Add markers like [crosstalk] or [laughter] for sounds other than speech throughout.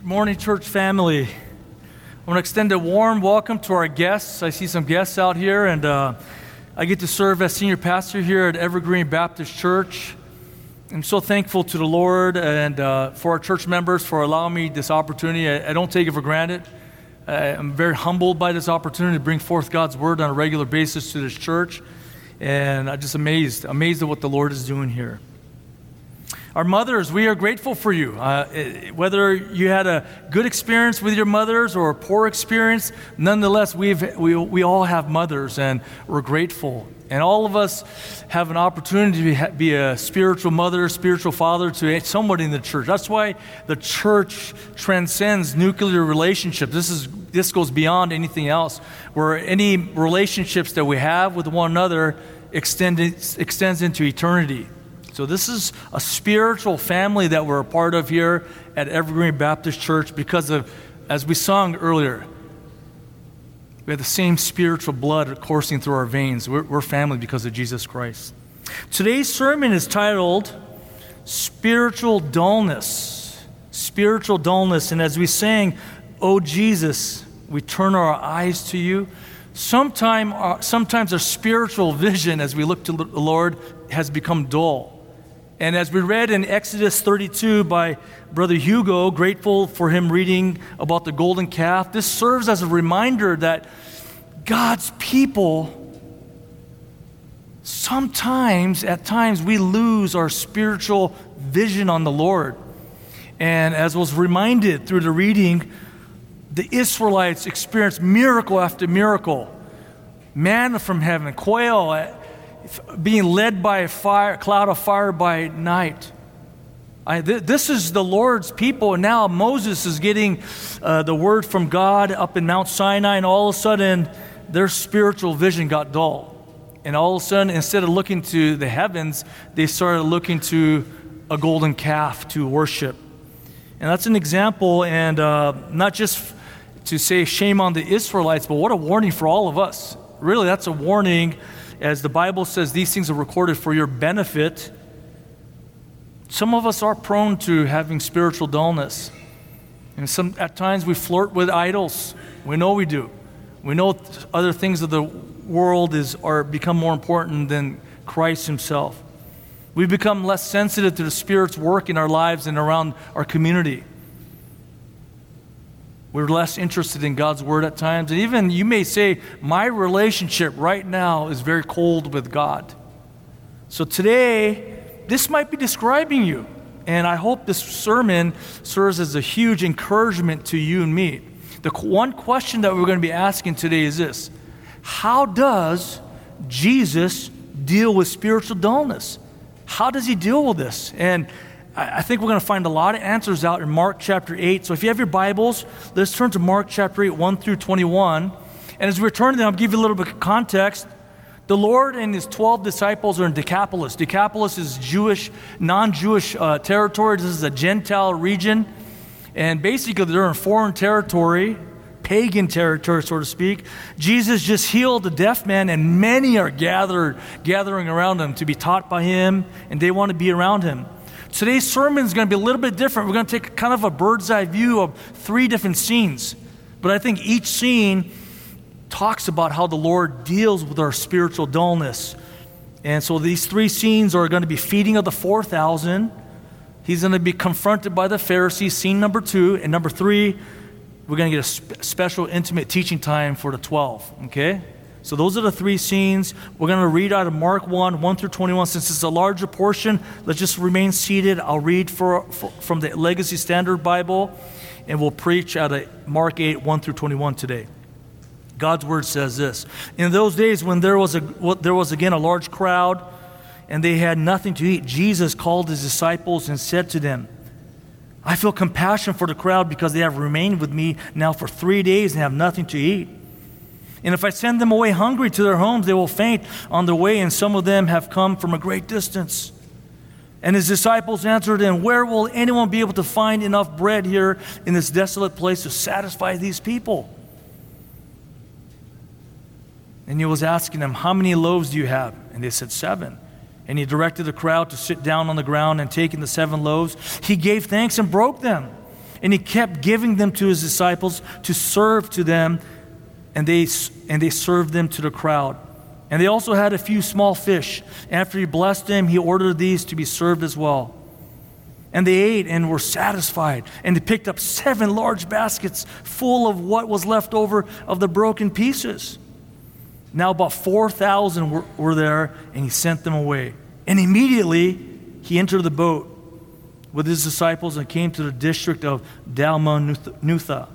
Good morning, church family. I want to extend a warm welcome to our guests. I see some guests out here, and uh, I get to serve as senior pastor here at Evergreen Baptist Church. I'm so thankful to the Lord and uh, for our church members for allowing me this opportunity. I, I don't take it for granted. I'm very humbled by this opportunity to bring forth God's word on a regular basis to this church, and I'm just amazed, amazed at what the Lord is doing here. Our mothers, we are grateful for you. Uh, whether you had a good experience with your mothers or a poor experience, nonetheless, we've, we, we all have mothers and we're grateful. And all of us have an opportunity to be a spiritual mother, spiritual father to somebody in the church. That's why the church transcends nuclear relationships. This, is, this goes beyond anything else, where any relationships that we have with one another extend, extends into eternity. So, this is a spiritual family that we're a part of here at Evergreen Baptist Church because of, as we sung earlier, we have the same spiritual blood coursing through our veins. We're, we're family because of Jesus Christ. Today's sermon is titled Spiritual Dullness. Spiritual Dullness. And as we sang, Oh Jesus, we turn our eyes to you. Sometime, uh, sometimes our spiritual vision as we look to the Lord has become dull. And as we read in Exodus 32 by Brother Hugo, grateful for him reading about the golden calf, this serves as a reminder that God's people, sometimes, at times, we lose our spiritual vision on the Lord. And as was reminded through the reading, the Israelites experienced miracle after miracle manna from heaven, quail being led by a fire, cloud of fire by night. I, th- this is the Lord's people, and now Moses is getting uh, the word from God up in Mount Sinai, and all of a sudden, their spiritual vision got dull. And all of a sudden, instead of looking to the heavens, they started looking to a golden calf to worship. And that's an example, and uh, not just to say shame on the Israelites, but what a warning for all of us. Really, that's a warning as the Bible says these things are recorded for your benefit, some of us are prone to having spiritual dullness. And some, at times we flirt with idols. We know we do. We know other things of the world is, are become more important than Christ Himself. We've become less sensitive to the Spirit's work in our lives and around our community. We're less interested in God's word at times. And even you may say, my relationship right now is very cold with God. So today, this might be describing you. And I hope this sermon serves as a huge encouragement to you and me. The one question that we're going to be asking today is this How does Jesus deal with spiritual dullness? How does he deal with this? And I think we're going to find a lot of answers out in Mark chapter 8. So if you have your Bibles, let's turn to Mark chapter 8, 1 through 21. And as we return to them, I'll give you a little bit of context. The Lord and his 12 disciples are in Decapolis. Decapolis is Jewish, non Jewish uh, territory. This is a Gentile region. And basically, they're in foreign territory, pagan territory, so to speak. Jesus just healed a deaf man, and many are gathered, gathering around him to be taught by him, and they want to be around him. Today's sermon is going to be a little bit different. We're going to take kind of a bird's eye view of three different scenes. But I think each scene talks about how the Lord deals with our spiritual dullness. And so these three scenes are going to be feeding of the 4,000. He's going to be confronted by the Pharisees, scene number two. And number three, we're going to get a spe- special, intimate teaching time for the 12. Okay? So those are the three scenes. We're going to read out of Mark 1, 1 through 21. Since it's a larger portion, let's just remain seated. I'll read for, for, from the Legacy Standard Bible, and we'll preach out of Mark 8, 1 through 21 today. God's word says this In those days, when there was, a, there was again a large crowd, and they had nothing to eat, Jesus called his disciples and said to them, I feel compassion for the crowd because they have remained with me now for three days and have nothing to eat. And if I send them away hungry to their homes, they will faint on the way, and some of them have come from a great distance. And his disciples answered him, Where will anyone be able to find enough bread here in this desolate place to satisfy these people? And he was asking them, How many loaves do you have? And they said, Seven. And he directed the crowd to sit down on the ground, and taking the seven loaves, he gave thanks and broke them And he kept giving them to his disciples to serve to them, and they, and they served them to the crowd. And they also had a few small fish. After he blessed them, he ordered these to be served as well. And they ate and were satisfied. And they picked up seven large baskets full of what was left over of the broken pieces. Now, about 4,000 were, were there, and he sent them away. And immediately he entered the boat with his disciples and came to the district of Dalmanutha.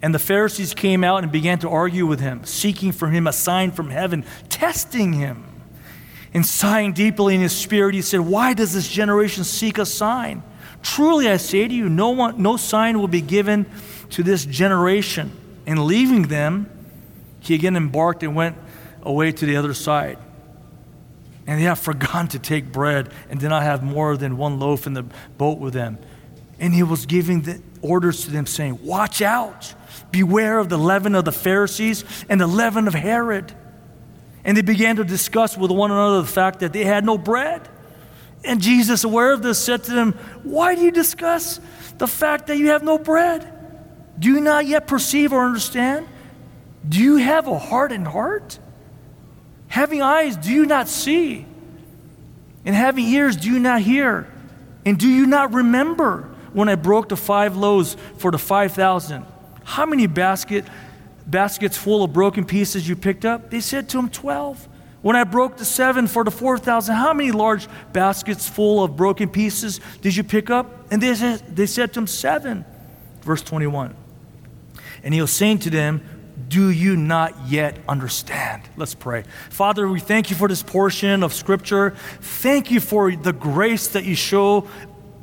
And the Pharisees came out and began to argue with him, seeking from him a sign from heaven, testing him. And sighing deeply in his spirit, he said, Why does this generation seek a sign? Truly I say to you, no, one, no sign will be given to this generation. And leaving them, he again embarked and went away to the other side. And they have [laughs] forgotten to take bread and did not have more than one loaf in the boat with them. And he was giving the orders to them, saying, Watch out, beware of the leaven of the Pharisees and the leaven of Herod. And they began to discuss with one another the fact that they had no bread. And Jesus, aware of this, said to them, Why do you discuss the fact that you have no bread? Do you not yet perceive or understand? Do you have a hardened heart? Having eyes, do you not see? And having ears, do you not hear? And do you not remember when I broke the five loaves for the 5,000? How many basket, baskets full of broken pieces you picked up? They said to him, 12. When I broke the seven for the 4,000, how many large baskets full of broken pieces did you pick up? And they said, they said to him, Seven. Verse 21. And he was saying to them, do you not yet understand? Let's pray. Father, we thank you for this portion of Scripture. Thank you for the grace that you show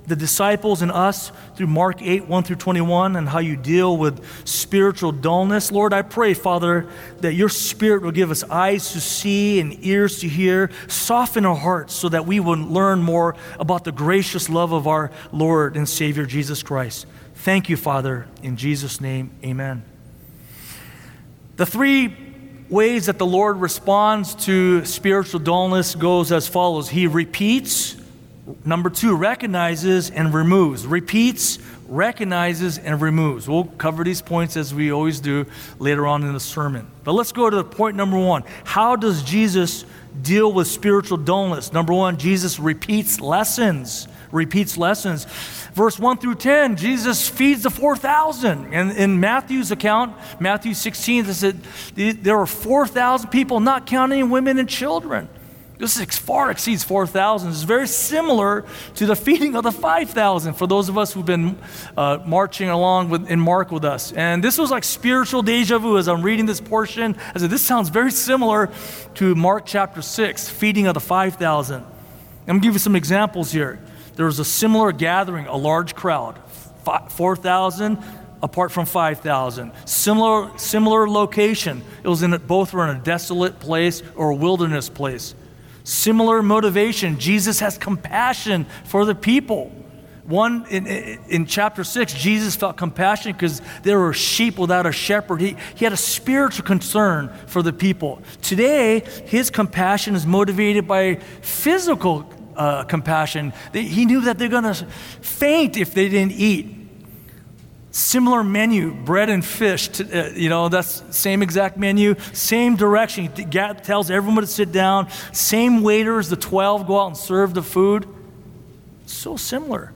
the disciples and us through Mark 8, 1 through 21, and how you deal with spiritual dullness. Lord, I pray, Father, that your Spirit will give us eyes to see and ears to hear, soften our hearts so that we will learn more about the gracious love of our Lord and Savior Jesus Christ. Thank you, Father. In Jesus' name, amen. The three ways that the Lord responds to spiritual dullness goes as follows. He repeats, number 2 recognizes and removes. Repeats, recognizes and removes. We'll cover these points as we always do later on in the sermon. But let's go to point number 1. How does Jesus deal with spiritual dullness? Number 1, Jesus repeats lessons. Repeats lessons verse 1 through 10, Jesus feeds the 4,000. And in Matthew's account, Matthew 16, it said there were 4,000 people, not counting women and children. This far exceeds 4,000. It's very similar to the [laughs] feeding of the 5,000 for those of us who've been uh, marching along with, in Mark with us. And this was like spiritual deja vu as I'm reading this portion. I said, this sounds very similar to Mark chapter 6, feeding of the 5,000. I'm going to give you some examples here there was a similar gathering, a large crowd, 4,000 apart from 5,000. Similar, similar location. It was in both were in a desolate place or a wilderness place. Similar motivation. Jesus has compassion for the people. One in, in chapter 6, Jesus felt compassion because there were sheep without a shepherd. He, he had a spiritual concern for the people. Today, his compassion is motivated by physical uh, compassion. He knew that they're going to faint if they didn't eat. Similar menu, bread and fish. To, uh, you know, that's same exact menu, same direction. He tells everyone to sit down. Same waiters, the 12 go out and serve the food. So similar.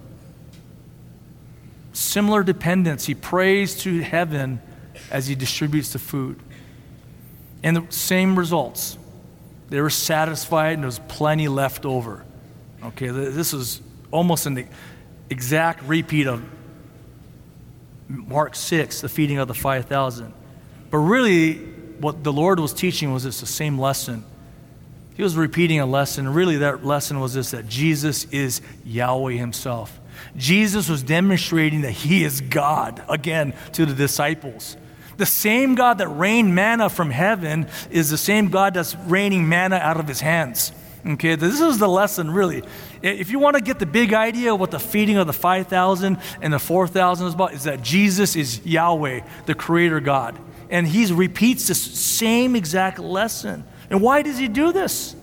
Similar dependence. He prays to heaven as he distributes the food. And the same results. They were satisfied and there was plenty left over. Okay, this is almost an exact repeat of Mark 6, the feeding of the 5,000. But really, what the Lord was teaching was this the same lesson. He was repeating a lesson. Really, that lesson was this that Jesus is Yahweh Himself. Jesus was demonstrating that He is God, again, to the disciples. The same God that rained manna from heaven is the same God that's raining manna out of His hands. Okay, this is the lesson really. If you want to get the big idea of what the feeding of the 5,000 and the 4,000 is about, is that Jesus is Yahweh, the Creator God. And he repeats this same exact lesson. And why does he do this?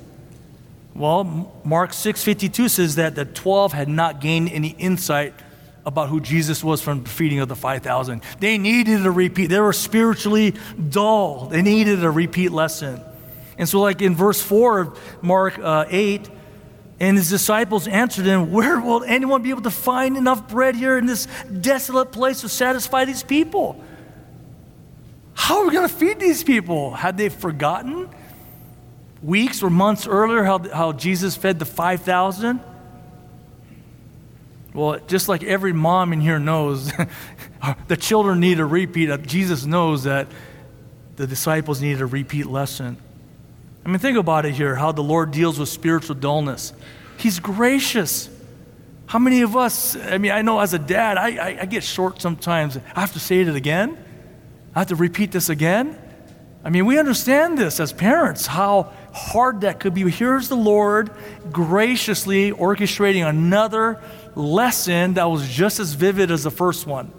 Well, Mark 6:52 says that the 12 had not gained any insight about who Jesus was from the feeding of the 5,000. They needed a repeat. They were spiritually dull. They needed a repeat lesson. And so, like in verse 4 of Mark uh, 8, and his disciples answered him, Where will anyone be able to find enough bread here in this desolate place to satisfy these people? How are we going to feed these people? Had they forgotten weeks or months earlier how, how Jesus fed the 5,000? Well, just like every mom in here knows, [laughs] the children need a repeat. Jesus knows that the disciples needed a repeat lesson. I mean, think about it here how the Lord deals with spiritual dullness. He's gracious. How many of us, I mean, I know as a dad, I, I, I get short sometimes. I have to say it again. I have to repeat this again. I mean, we understand this as parents, how hard that could be. Here's the Lord graciously orchestrating another lesson that was just as vivid as the first one.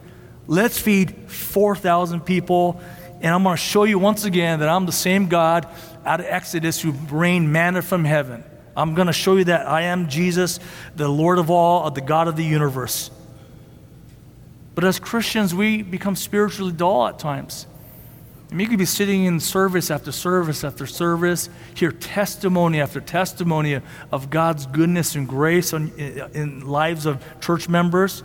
Let's feed 4,000 people. And I'm going to show you once again that I'm the same God out of Exodus who rained manna from heaven. I'm going to show you that I am Jesus, the Lord of all, the God of the universe. But as Christians, we become spiritually dull at times. I mean, you could be sitting in service after service after service, hear testimony after testimony of God's goodness and grace in, in lives of church members.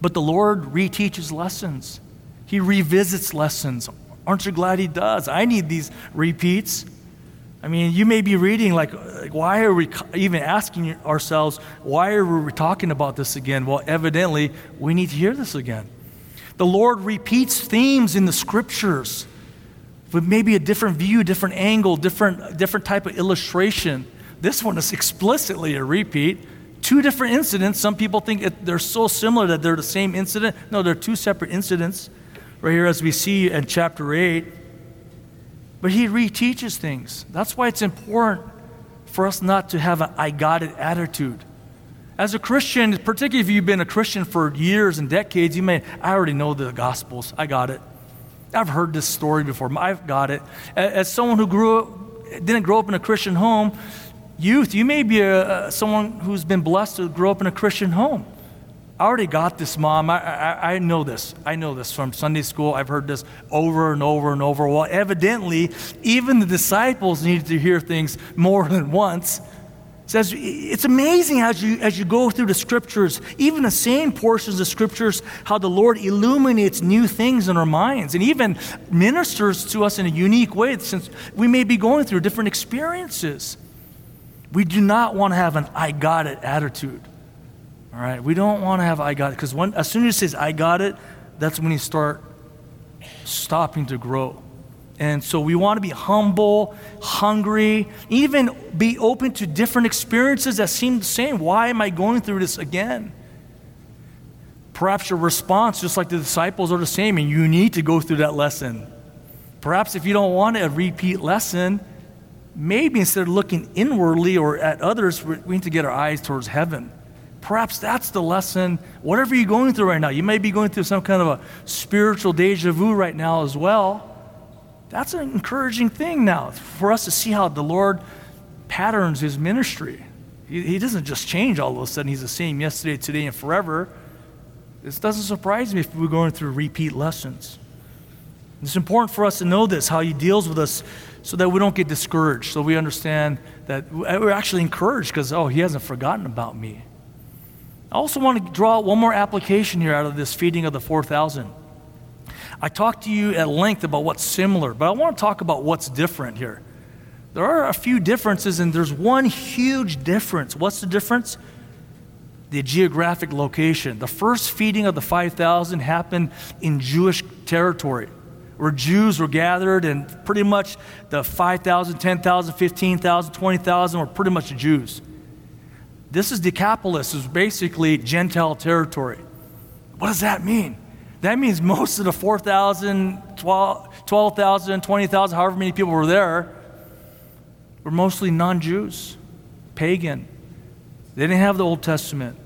But the Lord reteaches lessons. He revisits lessons. Aren't you glad He does? I need these repeats. I mean, you may be reading, like, like, why are we even asking ourselves, why are we talking about this again? Well, evidently, we need to hear this again. The Lord repeats themes in the scriptures with maybe a different view, different angle, different, different type of illustration. This one is explicitly a repeat. Two different incidents. Some people think they're so similar that they're the same incident. No, they're two separate incidents, right here as we see in chapter 8. But he reteaches things. That's why it's important for us not to have an I got it attitude. As a Christian, particularly if you've been a Christian for years and decades, you may, I already know the Gospels. I got it. I've heard this story before. I've got it. As someone who grew up, didn't grow up in a Christian home, youth, you may be a, someone who's been blessed to grow up in a Christian home. I already got this, Mom. I, I, I, know this. I know this from Sunday school. I've heard this over and over and over. Well, evidently, even the disciples needed to hear things more than once says it's amazing as you as you go through the scriptures even the same portions of scriptures how the lord illuminates new things in our minds and even ministers to us in a unique way since we may be going through different experiences we do not want to have an i got it attitude all right we don't want to have i got it because as soon as it says i got it that's when you start stopping to grow and so we want to be humble, hungry, even be open to different experiences that seem the same. Why am I going through this again? Perhaps your response, just like the disciples, are the same, and you need to go through that lesson. Perhaps if you don't want a repeat lesson, maybe instead of looking inwardly or at others, we need to get our eyes towards heaven. Perhaps that's the lesson, whatever you're going through right now. You may be going through some kind of a spiritual deja vu right now as well. That's an encouraging thing now for us to see how the Lord patterns his ministry. He, he doesn't just change all of a sudden, he's the same yesterday, today, and forever. This doesn't surprise me if we're going through repeat lessons. It's important for us to know this, how he deals with us, so that we don't get discouraged, so we understand that we're actually encouraged because, oh, he hasn't forgotten about me. I also want to draw one more application here out of this feeding of the 4,000. I talked to you at length about what's similar, but I want to talk about what's different here. There are a few differences, and there's one huge difference. What's the difference? The geographic location. The first feeding of the 5,000 happened in Jewish territory, where Jews were gathered, and pretty much the 5,000, 10,000, 15,000, 20,000 were pretty much Jews. This is Decapolis, is basically Gentile territory. What does that mean? That means most of the 4,000, 12,000, 20,000, however many people were there, were mostly non Jews, pagan. They didn't have the Old Testament.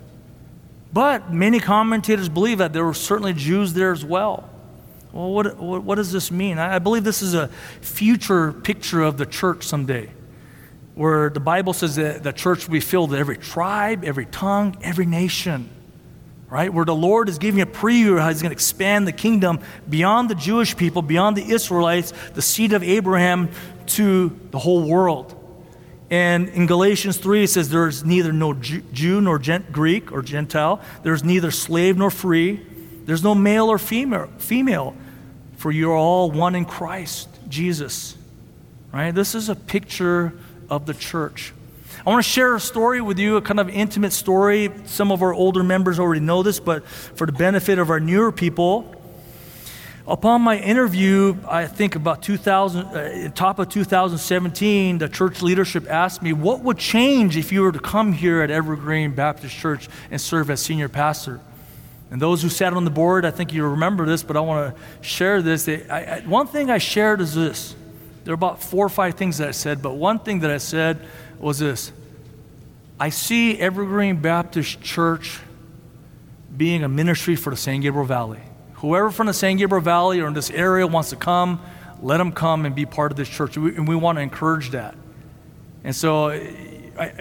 But many commentators believe that there were certainly Jews there as well. Well, what, what, what does this mean? I, I believe this is a future picture of the church someday, where the Bible says that the church will be filled with every tribe, every tongue, every nation. right? Where the Lord is giving a preview of how he's going to expand the kingdom beyond the Jewish people, beyond the Israelites, the seed of Abraham, to the whole world. And in Galatians 3, it says, There's neither no Jew nor Greek or Gentile, there's neither slave nor free, there's no male or female, female for you're all one in Christ, Jesus. Right? This is a picture of the church. I want to share a story with you, a kind of intimate story. Some of our older members already know this, but for the benefit of our newer people, upon my interview, I think about 2000, uh, top of 2017, the church leadership asked me, "What would change if you were to come here at Evergreen Baptist Church and serve as senior pastor?" And those who sat on the board, I think you remember this, but I want to share this. I, I, one thing I shared is this. There are about four or five things that I said, but one thing that I said was this I see Evergreen Baptist Church being a ministry for the San Gabriel Valley. Whoever from the San Gabriel Valley or in this area wants to come, let them come and be part of this church. And we want to encourage that. And so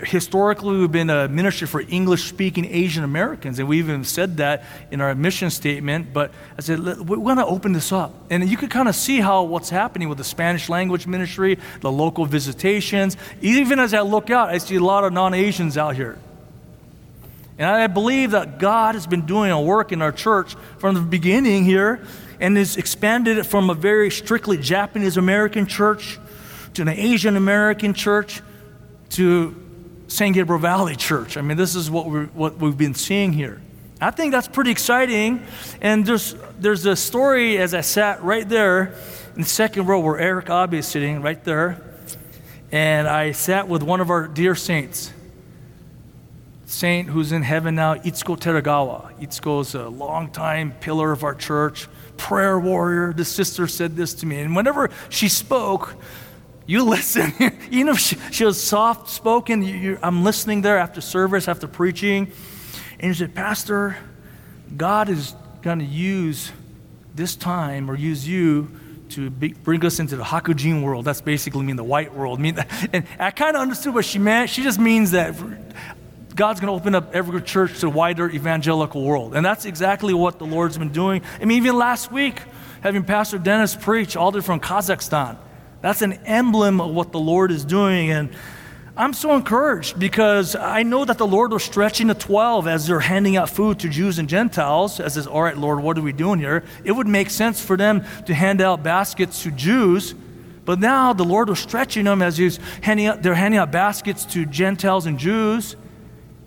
historically, we've been a ministry for English speaking Asian Americans, and we even said that in our mission statement. But I said, we're going to open this up. And you could kind of see how what's happening with the Spanish language ministry, the local visitations. Even as I look out, I see a lot of non Asians out here. And I believe that God has been doing a work in our church from the beginning here and has expanded it from a very strictly Japanese American church to an Asian American church to San Gabriel Valley Church. I mean, this is what, we what we've been seeing here. I think that's pretty exciting. And there's, there's a story as I sat right there in the second row where Eric Abe is sitting right there. And I sat with one of our dear saints, saint who's in heaven now, Itsuko Teragawa. Itsuko is a longtime pillar of our church, prayer warrior. The sister said this to me. And whenever she spoke, you listen. [laughs] Even if she, she was soft spoken. I'm listening there after service, after preaching. And she said, Pastor, God is going to use this time or use you to be, bring us into the Hakujin world. That's basically mean the white world. I mean, [laughs] and I kind of understood what she meant. She just means that God's going to open up every church to the wider evangelical world. And that's exactly what the Lord's been doing. I mean, even last week, having Pastor Dennis preach all the way from Kazakhstan. That's an emblem of what the Lord is doing. And I'm so encouraged because I know that the Lord was stretching the 12 as they're handing out food to Jews and Gentiles. As says, all right, Lord, what are we doing here? It would make sense for them to hand out baskets to Jews. But now the Lord was stretching them as he's handing out, they're handing out baskets to Gentiles and Jews.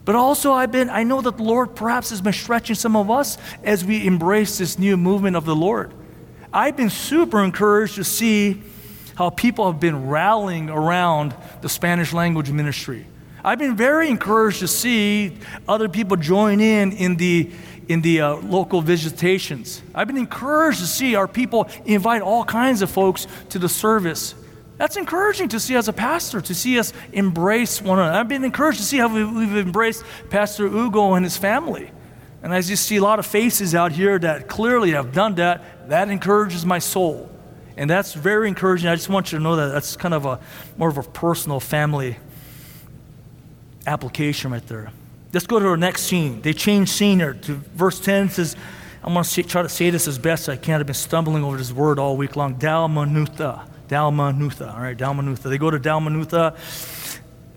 But also, I've been, I know that the Lord perhaps has been stretching some of us as we embrace this new movement of the Lord. I've been super encouraged to see how people have been rallying around the Spanish language ministry. I've been very encouraged to see other people join in in the, in the uh, local visitations. I've been encouraged to see our people invite all kinds of folks to the service. That's encouraging to see as a pastor, to see us embrace one another. I've been encouraged to see how we've embraced Pastor Ugo and his family. And as you see a lot of faces out here that clearly have done that, that encourages my soul. And that's very encouraging. I just want you to know that that's kind of a more of a personal family application right there. Let's go to our next scene. They change scene here to verse 10. Says, I'm going to try to say this as best I can. I've been stumbling over this word all week long. Dalmanutha. Dalmanutha. All right, Dalmanutha. They go to Dalmanutha.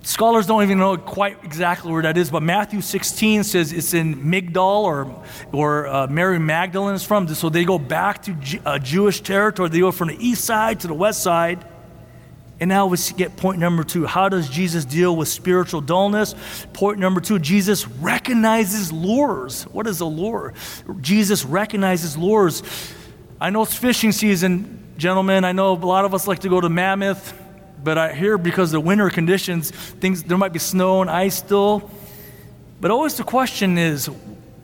Scholars don't even know quite exactly where that is, but Matthew 16 says it's in Migdal or, or uh, Mary Magdalene is from. So they go back to G- uh, Jewish territory. They go from the east side to the west side. And now we get point number two. How does Jesus deal with spiritual dullness? Point number two Jesus recognizes lures. What is a lure? Jesus recognizes lures. I know it's fishing season, gentlemen. I know a lot of us like to go to Mammoth but I hear because the winter conditions, things there might be snow and ice still. But always the question is,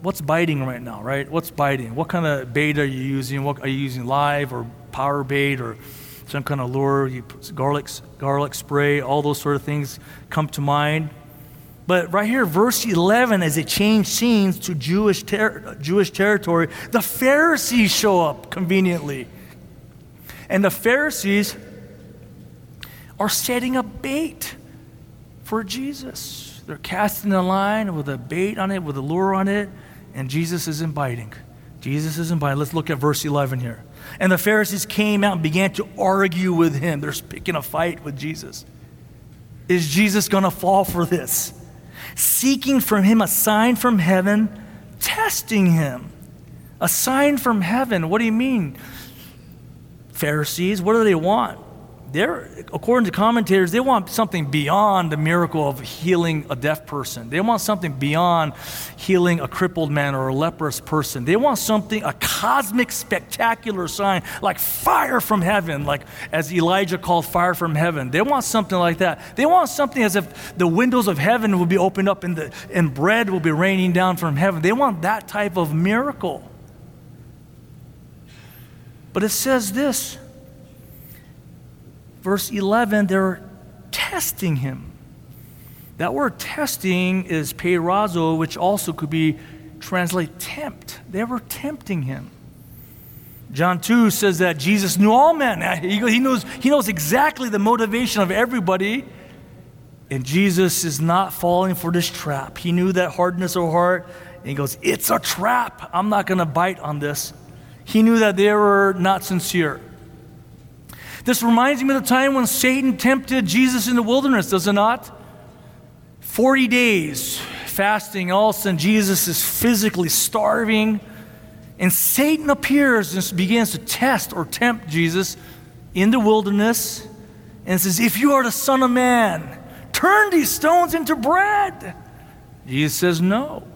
what's biting right now, right? What's biting? What kind of bait are you using? What are you using live or power bait or some kind of lure? You garlic garlic spray, all those sort of things come to mind. But right here, verse 11, as it changed scenes to Jewish, ter- Jewish territory, the Pharisees show up conveniently. And the Pharisees are setting a bait for Jesus. They're casting a line with a bait on it, with a lure on it. and Jesus isn't biting. Jesus isn't biting. Let's look at verse 11 here. And the Pharisees came out and began to argue with him. They're picking a fight with Jesus. Is Jesus going to fall for this? Seeking from him a sign from heaven, testing him. A sign from heaven. What do you mean? Pharisees, what do they want? They're, according to commentators, they want something beyond the miracle of healing a deaf person. They want something beyond healing a crippled man or a leprous person. They want something, a cosmic, spectacular sign, like fire from heaven, like as Elijah called fire from heaven. They want something like that. They want something as if the windows of heaven will be opened up and, the, and bread will be raining down from heaven. They want that type of miracle. But it says this verse 11, they're testing him. That word testing is peirazo, which also could be translated tempt. They were tempting him. John 2 says that Jesus knew all men. He knows, he knows exactly the motivation of everybody. And Jesus is not falling for this trap. He knew that hardness of heart. And he goes, It's a trap. I'm not going to bite on this. He knew that they were not sincere. This reminds me of the time when Satan tempted Jesus in the wilderness, does it not? 40 days fasting, all of a sudden Jesus is physically starving. And Satan appears and begins to test or tempt Jesus in the wilderness and says, If you are the Son of Man, turn these stones into bread. Jesus says, No.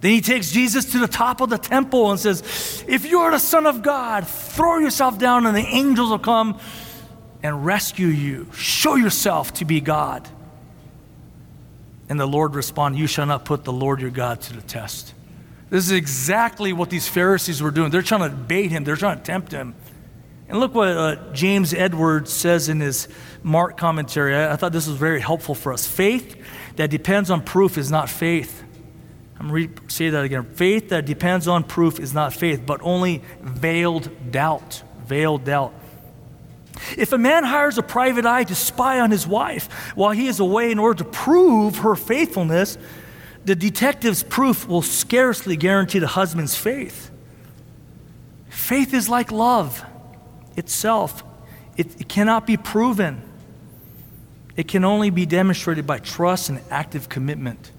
Then he takes Jesus to the top of the temple and says, If you are the Son of God, throw yourself down and the angels will come and rescue you. Show yourself to be God. And the Lord responded, You shall not put the Lord your God to the test. This is exactly what these Pharisees were doing. They're trying to bait him, they're trying to tempt him. And look what uh, James Edwards says in his Mark commentary. I, I thought this was very helpful for us. Faith that depends on proof is not faith. I'm going to say that again. Faith that depends on proof is not faith, but only veiled doubt. Veiled doubt. If a man hires a private eye to spy on his wife while he is away in order to prove her faithfulness, the detective's proof will scarcely guarantee the husband's faith. Faith is like love itself, it, it cannot be proven, it can only be demonstrated by trust and active commitment.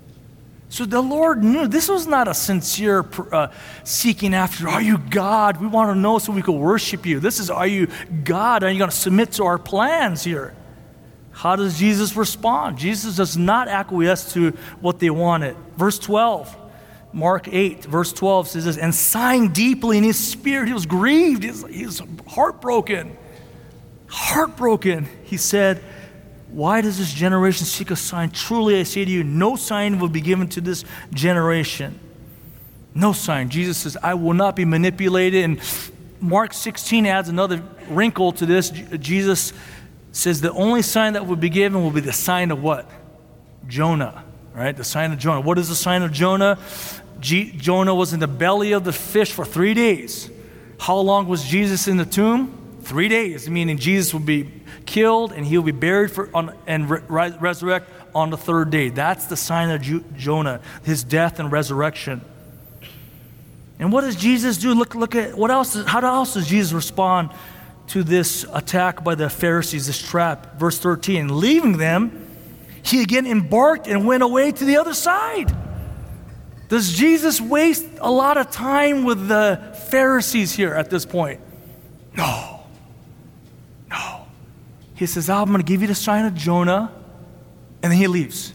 So the Lord knew this was not a sincere uh, seeking after, are you God? We want to know so we can worship you. This is, are you God? Are you going to submit to our plans here? How does Jesus respond? Jesus does not acquiesce to what they wanted. Verse 12, Mark 8, verse 12 says this, and sighing deeply in his spirit, he was grieved, he was, he was heartbroken. Heartbroken, he said, why does this generation seek a sign? Truly, I say to you, no sign will be given to this generation. No sign. Jesus says, I will not be manipulated. And Mark 16 adds another wrinkle to this. Jesus says the only sign that will be given will be the sign of what? Jonah, right? The sign of Jonah. What is the sign of Jonah? G- Jonah was in the belly of the fish for three days. How long was Jesus in the tomb? Three days, meaning Jesus would be killed and he'll be buried for, on, and re- resurrect on the third day. That's the sign of Ju- Jonah, his death and resurrection. And what does Jesus do? Look, look at what else, how else does Jesus respond to this attack by the Pharisees, this trap? Verse 13, leaving them, he again embarked and went away to the other side. Does Jesus waste a lot of time with the Pharisees here at this point? No. He says, oh, I'm going to give you the sign of Jonah, and then he leaves.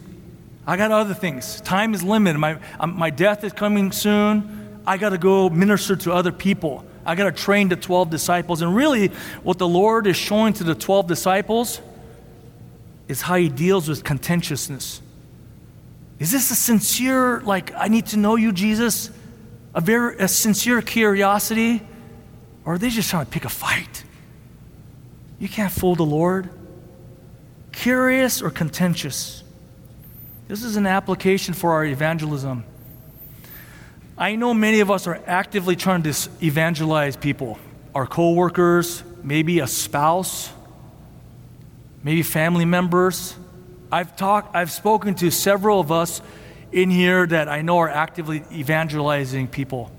I got other things. Time is limited. My, um, my death is coming soon. I got to go minister to other people. I got to train the 12 disciples. And really, what the Lord is showing to the 12 disciples is how he deals with contentiousness. Is this a sincere, like, I need to know you, Jesus? A very a sincere curiosity? Or are they just trying to pick a fight? You can't fool the Lord. Curious or contentious? This is an application for our evangelism. I know many of us are actively trying to evangelize people, our coworkers, maybe a spouse, maybe family members. I've talked I've spoken to several of us in here that I know are actively evangelizing people.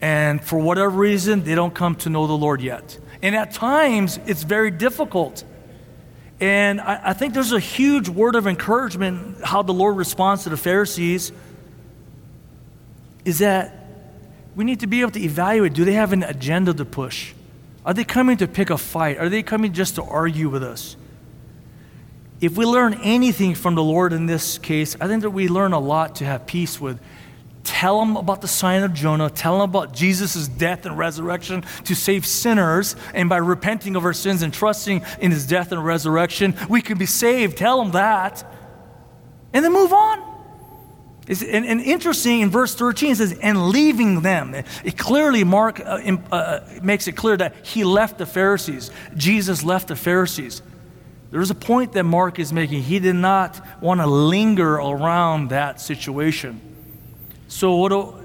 And for whatever reason, they don't come to know the Lord yet. And at times, it's very difficult. And I, I think there's a huge word of encouragement how the Lord responds to the Pharisees is that we need to be able to evaluate do they have an agenda to push? Are they coming to pick a fight? Are they coming just to argue with us? If we learn anything from the Lord in this case, I think that we learn a lot to have peace with. Tell them about the sign of Jonah. Tell them about Jesus' death and resurrection to save sinners. And by repenting of our sins and trusting in his death and resurrection, we can be saved. Tell them that. And then move on. And, and, interesting in verse 13 it says, and leaving them. It, it clearly, Mark uh, uh, makes it clear that he left the Pharisees. Jesus left the Pharisees. There's a point that Mark is making. He did not want to linger around that situation. So, what do,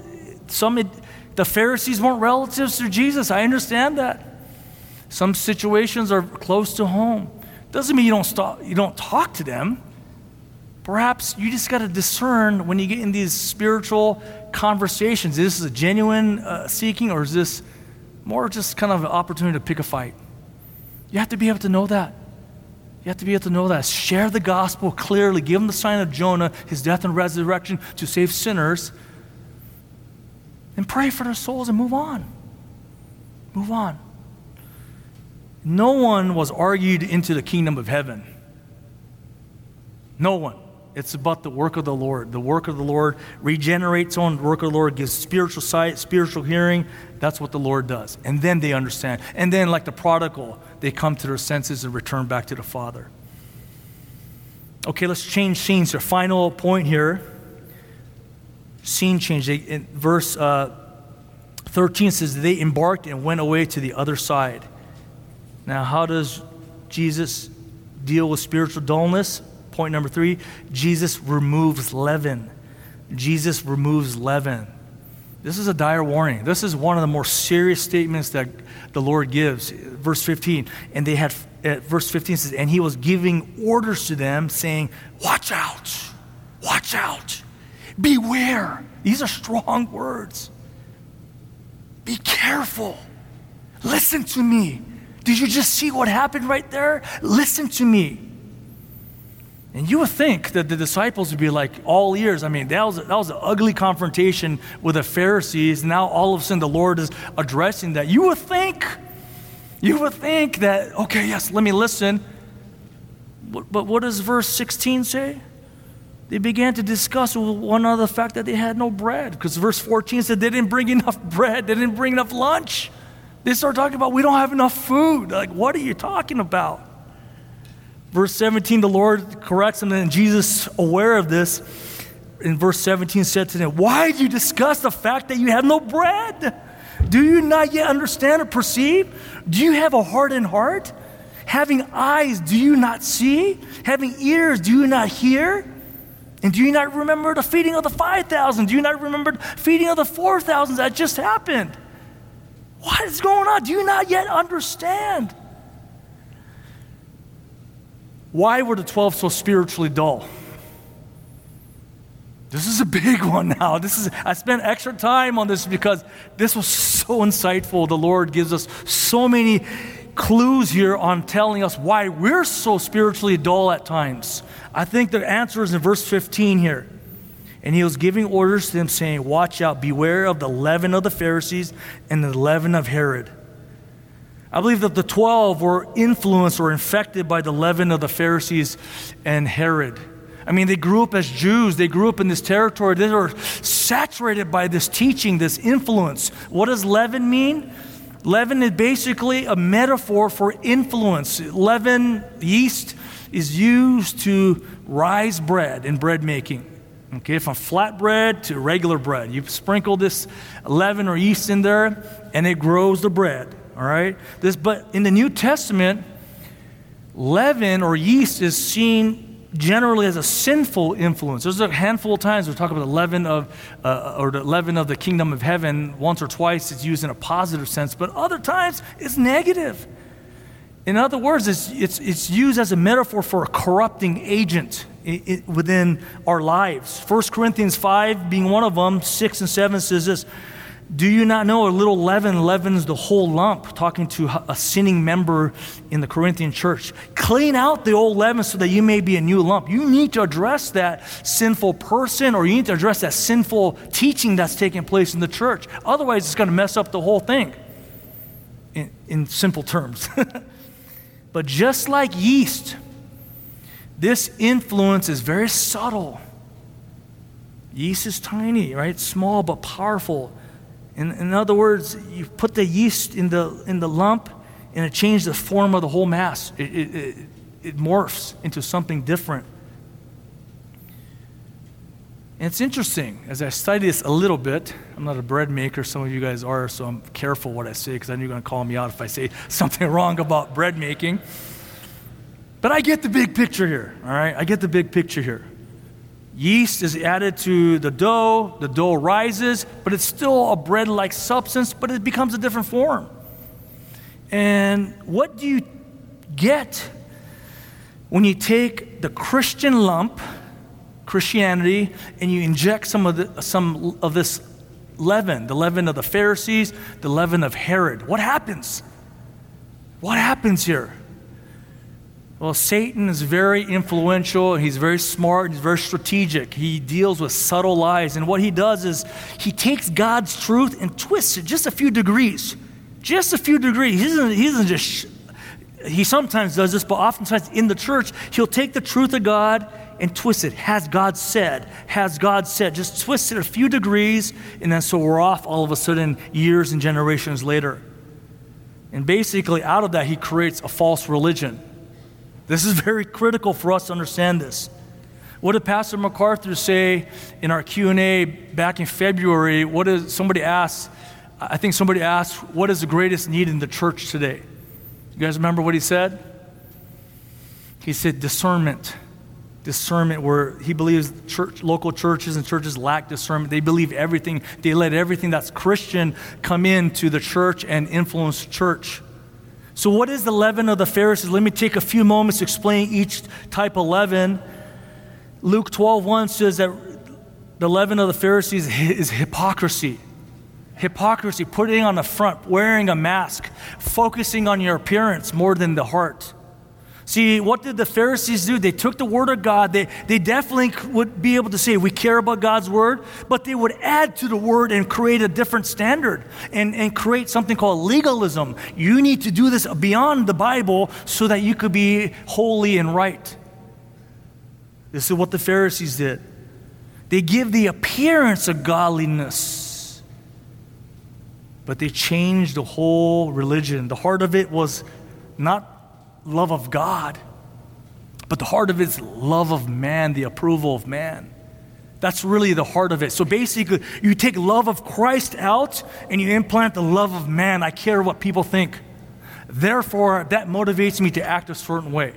some, the Pharisees weren't relatives to Jesus. I understand that. Some situations are close to home. Doesn't mean you don't, stop, you don't talk to them. Perhaps you just got to discern when you get in these spiritual conversations. Is this a genuine uh, seeking or is this more just kind of an opportunity to pick a fight? You have to be able to know that. You have to be able to know that. Share the gospel clearly. Give them the sign of Jonah, his death and resurrection to save sinners. And pray for their souls and move on. Move on. No one was argued into the kingdom of heaven. No one. It's about the work of the Lord. The work of the Lord regenerates on the work of the Lord, gives spiritual sight, spiritual hearing. That's what the Lord does. And then they understand. And then, like the prodigal, they come to their senses and return back to the Father. Okay, let's change scenes. Our final point here scene change. in verse uh, 13 says, They embarked and went away to the other side. Now, how does Jesus deal with spiritual dullness? Point number three Jesus removes leaven. Jesus removes leaven. This is a dire warning. This is one of the more serious statements that the Lord gives. Verse 15. And they had, at verse 15 says, and he was giving orders to them, saying, Watch out, watch out, beware. These are strong words. Be careful. Listen to me. Did you just see what happened right there? Listen to me. And you would think that the disciples would be like all ears. I mean, that was, that was an ugly confrontation with the Pharisees. Now all of a sudden the Lord is addressing that. You would think, you would think that, okay, yes, let me listen. But, what does verse 16 say? They began to discuss one another the fact that they had no bread. Because verse 14 said they didn't bring enough bread, they didn't bring enough lunch. They start talking about, we don't have enough food. Like, what are you talking about? Verse 17, the Lord corrects them, and Jesus, aware of this, in verse 17 said to them, Why do you discuss the fact that you have no bread? Do you not yet understand or perceive? Do you have a hardened heart? Having eyes, do you not see? Having ears, do you not hear? And do you not remember the feeding of the 5,000? Do you not remember the feeding of the 4,000 that just happened? What is going on? Do you not yet understand? Why were the 12 so spiritually dull? This is a big [laughs] one now. This is I spent extra time on this because this was so insightful. The Lord gives us so many clues here on telling us why we're so spiritually dull at times. I think the answer is in verse 15 here. And he was giving orders to them, saying, Watch out, beware of the leaven of the Pharisees and the leaven of Herod. I believe that the 12 were influenced or infected by the leaven of the Pharisees and Herod. I mean, they grew up as Jews. They grew up in this territory. They were saturated by this teaching, this influence. What does leaven mean? Leaven is basically a metaphor for influence. Leaven, yeast, is used to rise bread in bread making. Okay, from flat bread to regular bread. You sprinkle this leaven or yeast in there, and it grows the bread all right? This, but in the New Testament, leaven or yeast is seen generally as a sinful influence. There's a handful of times we talk about the leaven of, uh, or the leaven of the kingdom of heaven. Once or twice it's used in a positive sense, but other times it's negative. In other words, it's, it's, it's used as a metaphor for a corrupting agent within our lives. 1 Corinthians 5 being one of them, 6 and 7 says this Do you not know a little leaven leavens the whole lump? Talking to a sinning member in the Corinthian church. Clean out the old leaven so that you may be a new lump. You need to address that sinful person or you need to address that sinful teaching that's taking place in the church. Otherwise, it's going to mess up the whole thing in, in simple terms. [laughs] but just like yeast, this influence is very subtle. Yeast is tiny, right? Small but powerful. In, in other words, you put the yeast in the, in the lump and it changes the form of the whole mass. It, it, it, it morphs into something different. And it's interesting, as I study this a little bit, I'm not a bread maker, some of you guys are, so I'm careful what I say because I know you're going to call me out if I say [laughs] something wrong about bread making. But I get the big picture here, all right? I get the big picture here. Yeast is added to the dough, the dough rises, but it's still a bread like substance, but it becomes a different form. And what do you get when you take the Christian lump, Christianity, and you inject some of, the, some of this leaven, the leaven of the Pharisees, the leaven of Herod? What happens? What happens here? Well, Satan is very influential, he's very smart, he's very strategic. He deals with subtle lies. And what he does is he takes God's truth and twists it just a few degrees. Just a few degrees. He doesn't, he doesn't just, he sometimes does this, but oftentimes in the church, he'll take the truth of God and twist it. Has God said? Has God said? Just twist it a few degrees, and then so we're off all of a sudden years and generations later. And basically, out of that, he creates a false religion. This is very critical for us to understand this. What did Pastor MacArthur say in our Q&A back in February? What did somebody asked? I think somebody asked, what is the greatest need in the church today? You guys remember what he said? He said discernment. Discernment, where he believes church, local churches and churches lack discernment. They believe everything, they let everything that's Christian come into the church and influence church. So, what is the leaven of the Pharisees? Let me take a few moments to explain each type of leaven. Luke 12 1 says that the leaven of the Pharisees is hypocrisy. Hypocrisy, putting on the front, wearing a mask, focusing on your appearance more than the heart. See, what did the Pharisees do? They took the word of God. They, they definitely would be able to say, we care about God's word, but they would add to the word and create a different standard and, and create something called legalism. You need to do this beyond the Bible so that you could be holy and right. This is what the Pharisees did. They give the appearance of godliness, but they changed the whole religion. The heart of it was not love of God, but the heart of it is love of man, the approval of man. That's really the heart of it. So basically, you take love of Christ out and you implant the love of man. I care what people think. Therefore, that motivates me to act a certain way.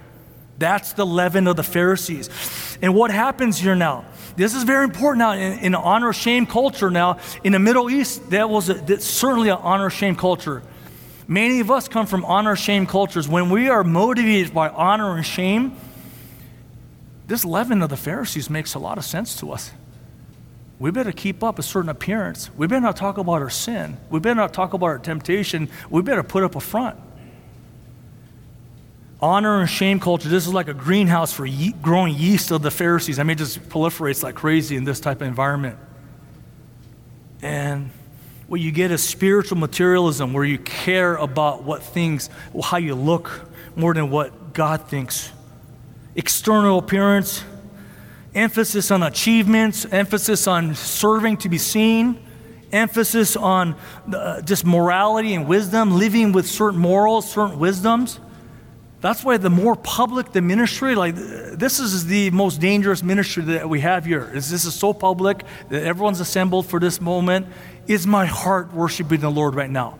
That's the leaven of the Pharisees. And what happens here now? This is very important now in, in honor shame culture. Now, in the Middle East, that was a, that's certainly an honor shame culture. Many of us come from honor shame cultures. When we are motivated by honor and shame, this leaven of the Pharisees makes a lot of sense to us. We better keep up a certain appearance. We better not talk about our sin. We better not talk about our temptation. We better put up a front. Honor and shame culture, this is like a greenhouse for ye- growing yeast of the Pharisees. I mean, it just proliferates like crazy in this type of environment. And what you get is spiritual materialism, where you care about what things, how you look, more than what God thinks. External appearance, emphasis on achievements, emphasis on serving to be seen, emphasis on uh, just morality and wisdom, living with certain morals, certain wisdoms. That's why the more public the ministry, like this is the most dangerous ministry that we have here. Is this is so public that everyone's assembled for this moment, is my heart worshiping the Lord right now?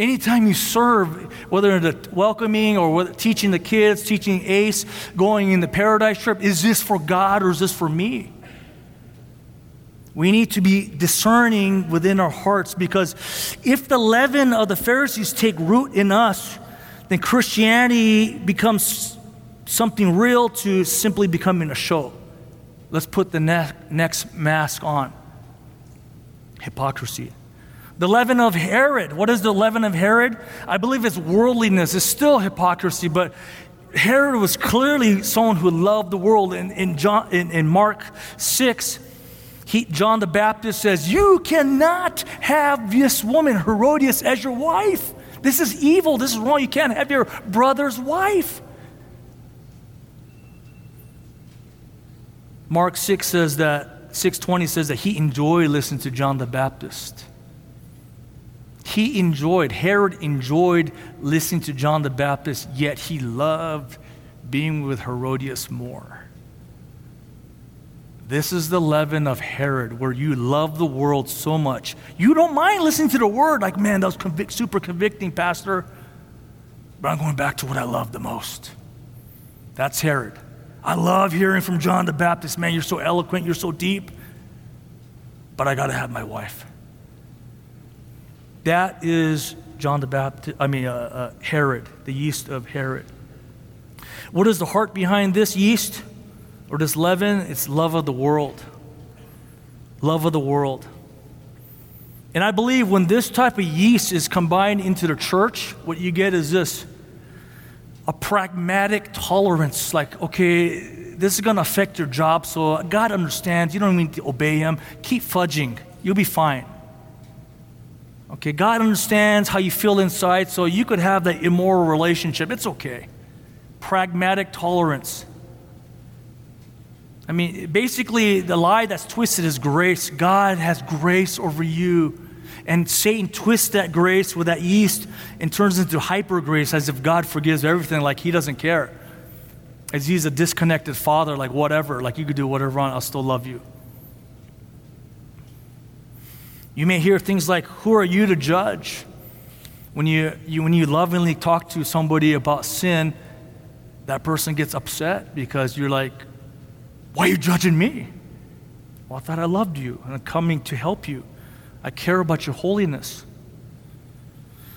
Anytime you serve, whether the welcoming or whether teaching the kids, teaching ACE, going in the paradise trip, is this for God or is this for me? We need to be discerning within our hearts because if the leaven of the Pharisees take root in us, then Christianity becomes something real to simply becoming a show. Let's put the ne- next mask on hypocrisy. The leaven of Herod. What is the leaven of Herod? I believe it's worldliness. It's still hypocrisy, but Herod was clearly someone who loved the world. In, in, John, in, in Mark 6, he, John the Baptist says, You cannot have this woman, Herodias, as your wife. This is evil. This is wrong. You can't have your brother's wife. Mark 6 says that 620 says that he enjoyed listening to John the Baptist. He enjoyed, Herod enjoyed listening to John the Baptist, yet he loved being with Herodias more. This is the leaven of Herod, where you love the world so much. You don't mind listening to the word, like, man, that was convic- super convicting, Pastor. But I'm going back to what I love the most. That's Herod. I love hearing from John the Baptist. Man, you're so eloquent, you're so deep. But I got to have my wife. That is John the Baptist, I mean, uh, uh, Herod, the yeast of Herod. What is the heart behind this yeast or this leaven? It's love of the world. Love of the world. And I believe when this type of yeast is combined into the church, what you get is this a pragmatic tolerance. Like, okay, this is going to affect your job, so God understands. You don't need to obey Him. Keep fudging, you'll be fine. Okay, God understands how you feel inside, so you could have that immoral relationship. It's okay. Pragmatic tolerance. I mean, basically, the lie that's twisted is grace. God has grace over you. And Satan twists that grace with that yeast and turns into hyper grace as if God forgives everything, like he doesn't care. As he's a disconnected father, like whatever, like you could do whatever, on, I'll still love you. You may hear things like, Who are you to judge? When you, you, when you lovingly talk to somebody about sin, that person gets upset because you're like, Why are you judging me? Well, I thought I loved you and I'm coming to help you. I care about your holiness.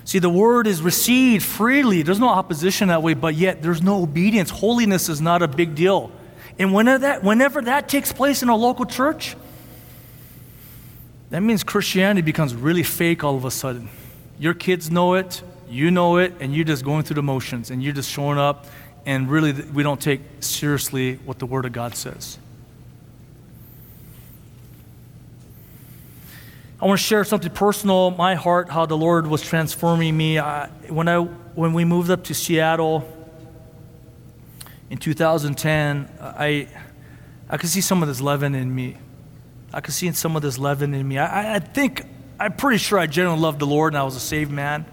See, the word is received freely. There's no opposition that way, but yet there's no obedience. Holiness is not a big deal. And whenever that, whenever that takes place in a local church, that means Christianity becomes really fake all of a sudden. Your kids know it, you know it, and you're just going through the motions and you're just showing up, and really we don't take seriously what the Word of God says. I want to share something personal, my heart, how the Lord was transforming me. I, when, I, when we moved up to Seattle in 2010, I, I could see some of this leaven in me. I could see some of this leaven in me. I, I think, I'm pretty sure I genuinely loved the Lord and I was a saved man.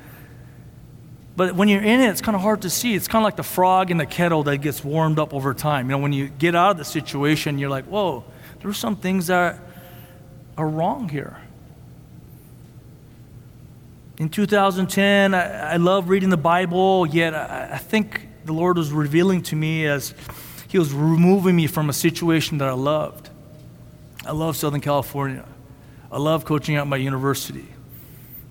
But when you're in it, it's kind of hard to see. It's kind of like the frog in the kettle that gets warmed up over time. You know, when you get out of the situation, you're like, whoa, there's some things that are wrong here. In 2010, I, I love reading the Bible, yet I, I think the Lord was revealing to me as He was removing me from a situation that I loved. I love Southern California. I love coaching at my university.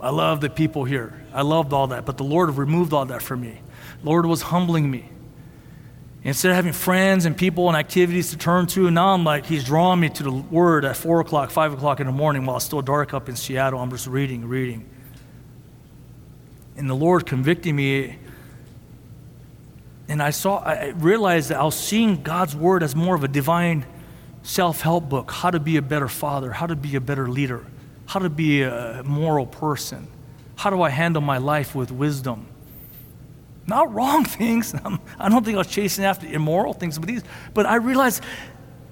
I love the people here. I loved all that, but the Lord removed all that from me. Lord was humbling me. Instead of having friends and people and activities to turn to, now I'm like, He's drawing me to the Word at 4 o'clock, 5 o'clock in the morning while it's still dark up in Seattle. I'm just reading, reading. And the Lord convicting me. And I saw, I realized that I was seeing God's Word as more of a divine self help book how to be a better father, how to be a better leader, how to be a moral person, how do I handle my life with wisdom. Not wrong [laughs] things. I don't think I was chasing after immoral things, but these. But I realized,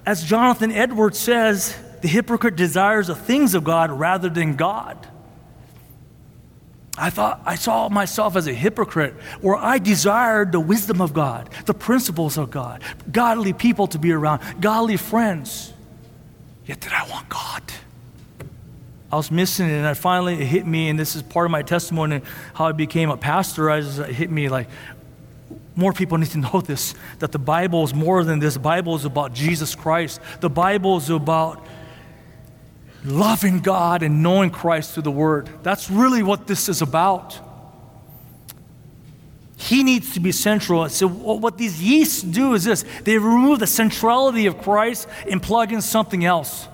as Jonathan Edwards says, the hypocrite desires the things of God rather than God. I thought I saw myself as a hypocrite where I desired the wisdom of God, the principles of God, godly people to be around, godly friends. Yet did I want God? I was missing it, and it finally it hit me, and this is part of my testimony how I became a pastor. I just, it hit me like more people need to [laughs] know this that the Bible is more than this. The Bible is about Jesus Christ. The Bible is about loving God and knowing Christ through the Word. That's really what this is about. He needs to be central. So, what these yeasts do is this they remove the centrality of Christ and plug in something else.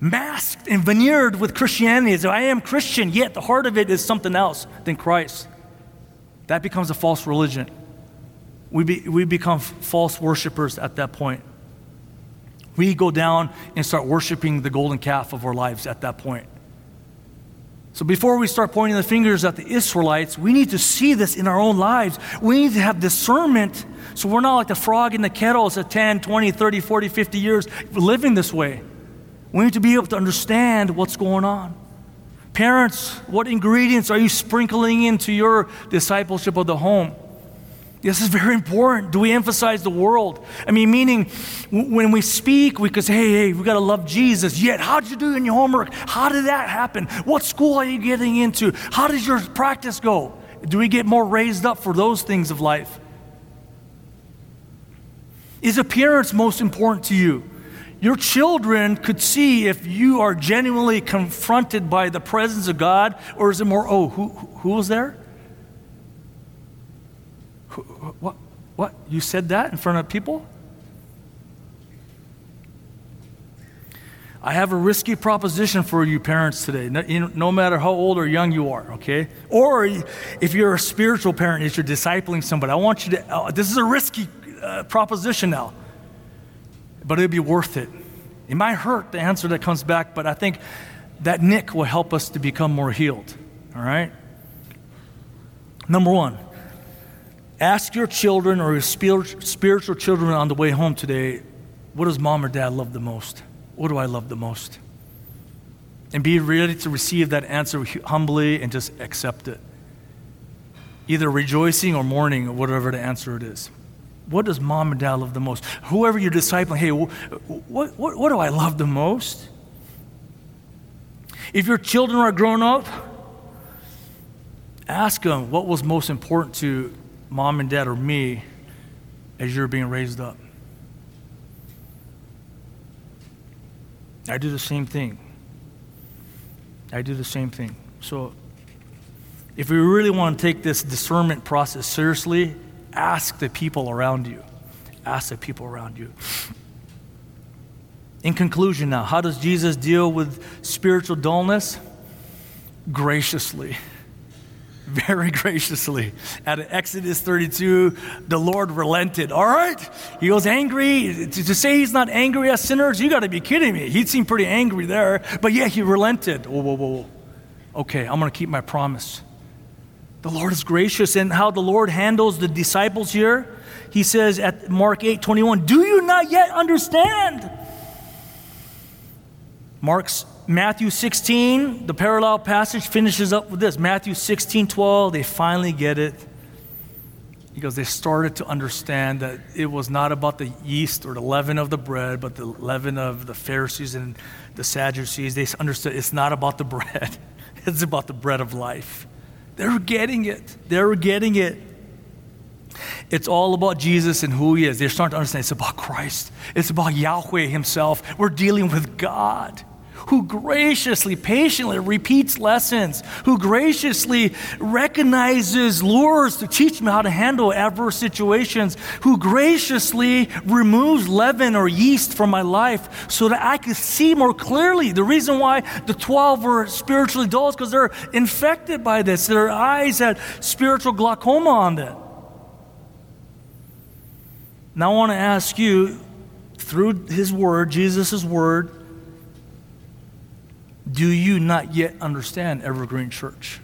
Masked and veneered with Christianity. So, I am Christian, yet the heart of it is something else than Christ. That becomes a false religion. We, be, we become false worshipers at that point. We go down and start worshiping the golden calf of our lives at that point. So before we start pointing the fingers at the Israelites, we need to see this in our own lives. We need to have discernment so we're not like the frog in the kettle at 10, 20, 30, 40, 50 years living this way. We need to be able to understand what's going on. Parents, what ingredients are you sprinkling into your discipleship of the home? This is very important. Do we emphasize the world? I mean, meaning when we speak, we could say, hey, hey, we got to love Jesus. Yet, how'd you do in your homework? How did that happen? What school are you getting into? How does your practice go? Do we get more raised up for those things of life? Is appearance most important to you? Your children could see if you are genuinely confronted by the presence of God, or is it more, oh, who, who was there? What? What? You said that in front of people? I have a risky proposition for you parents today, no, you know, no, matter how old or young you are, okay? Or if you're a spiritual parent, if you're discipling somebody, I want you to, uh, this is a risky uh, proposition now, but it'll be worth it. It might hurt the answer that comes back, but I think that nick will help us to become more healed, all right? Number one, Ask your children or your spiritual children on the way home today what does mom or dad love the most? What do I love the most? And be ready to receive that answer humbly and just accept it. Either rejoicing or mourning, or whatever the answer it is. What does mom and dad love the most? Whoever you're discipling, hey, what, what, what do I love the most? If your children are grown up, ask them what was most important to mom and dad or me as you're being raised up. I do the same thing. I do the same thing. So, if we really want to take this discernment process seriously, ask the people around you. Ask the people around you. In conclusion, now, how does Jesus deal with spiritual dullness? Graciously [laughs] very graciously. At Exodus 32, the Lord relented. All right? He was angry. To, to say he's not angry at sinners, you got to be kidding me. He seemed pretty angry there. But yeah, he relented. Whoa, whoa, whoa. Okay, I'm going to keep my promise. The Lord is gracious. And how the Lord handles the disciples here, he says at Mark 8 21, Do you not yet understand? Mark's Matthew 16, the parallel passage finishes up with this. Matthew 16, 12, they finally get it. Because they started to understand that it was not about the yeast or the leaven of the bread, but the leaven of the Pharisees and the Sadducees. They understood it's not about the [laughs] bread, it's about the bread of life. They're getting it. They're getting it. It's all about Jesus and who He is. They're starting to understand it's about Christ, it's about Yahweh Himself. We're dealing with God who graciously, patiently repeats lessons, who graciously recognizes lures to teach me how to handle adverse situations, who graciously removes leaven or yeast from my life so that I could see more clearly. The reason why the 12 were spiritually dull is because they're infected by this. Their eyes had spiritual glaucoma on them. Now I want to ask you, through his word, Jesus' word, do you not yet understand Evergreen Church?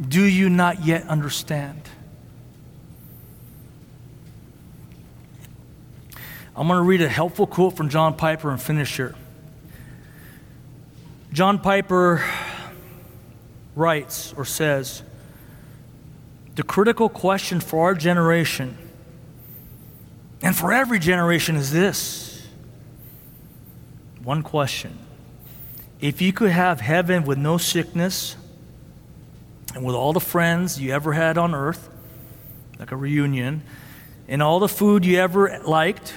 Do you not yet understand? I'm going to read a helpful quote from John Piper and finish here. John Piper writes or says The critical question for our generation and for every generation is this one question if you could have heaven with no sickness and with all the friends you ever had on earth, like a reunion, and all the food you ever liked,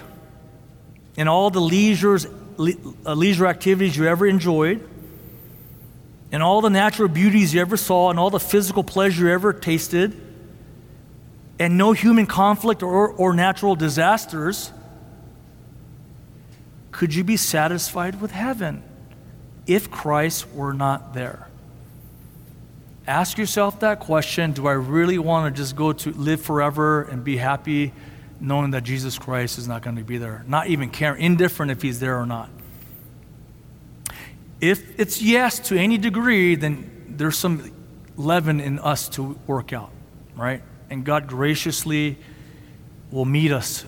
and all the leisures, le- uh, leisure activities you ever enjoyed, and all the natural beauties you ever saw and all the physical pleasure you ever tasted, and no human conflict or, or natural disasters, could you be satisfied with heaven if Christ were not there? Ask yourself that question Do I really want to just go to live forever and be happy knowing that Jesus Christ is not going to be there? Not even care, indifferent if he's there or not. If it's yes to any degree, then there's some leaven in us to work out, right? And God graciously will meet us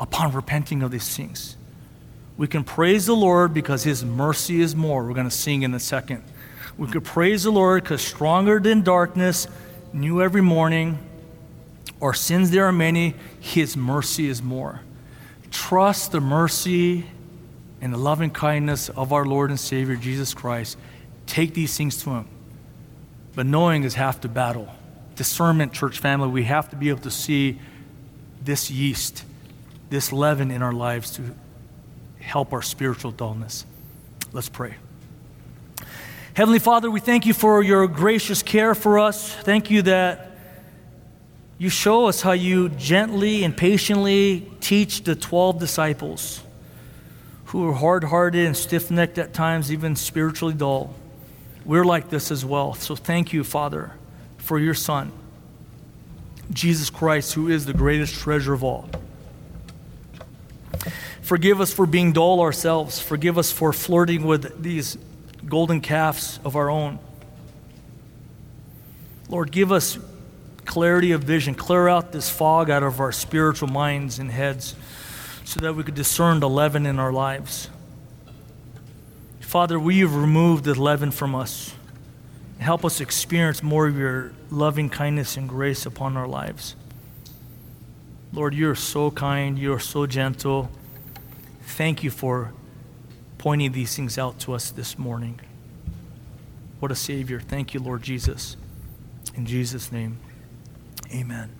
upon repenting of these things. We can praise the Lord because His mercy is more. We're going to sing in a second. We could praise the Lord because stronger than darkness, new every morning. Our sins there are many, His mercy is more. Trust the mercy and the loving kindness of our Lord and Savior Jesus Christ, take these things to Him. But knowing is half the battle. Discernment, church family, we have to be able to see this yeast, this leaven in our lives to help our spiritual dullness. Let's pray. Heavenly Father, we thank you for your gracious care for us. Thank you that you show us how you gently and patiently teach the 12 disciples who are hard hearted and stiff necked at times, even spiritually dull. We're like this as well. So thank you, Father, for your Son, Jesus Christ, who is the greatest treasure of all. Forgive us for being dull ourselves. Forgive us for flirting with these golden calves of our own. Lord, give us clarity of vision. Clear out this fog out of our spiritual minds and heads so that we could discern the leaven in our lives. Father, we have removed the leaven from us. Help us experience more of your loving kindness and grace upon our lives. Lord, you're so kind, you're so gentle. Thank you for pointing these things out to us this morning. What a Savior. Thank you, Lord Jesus. In Jesus' name, amen.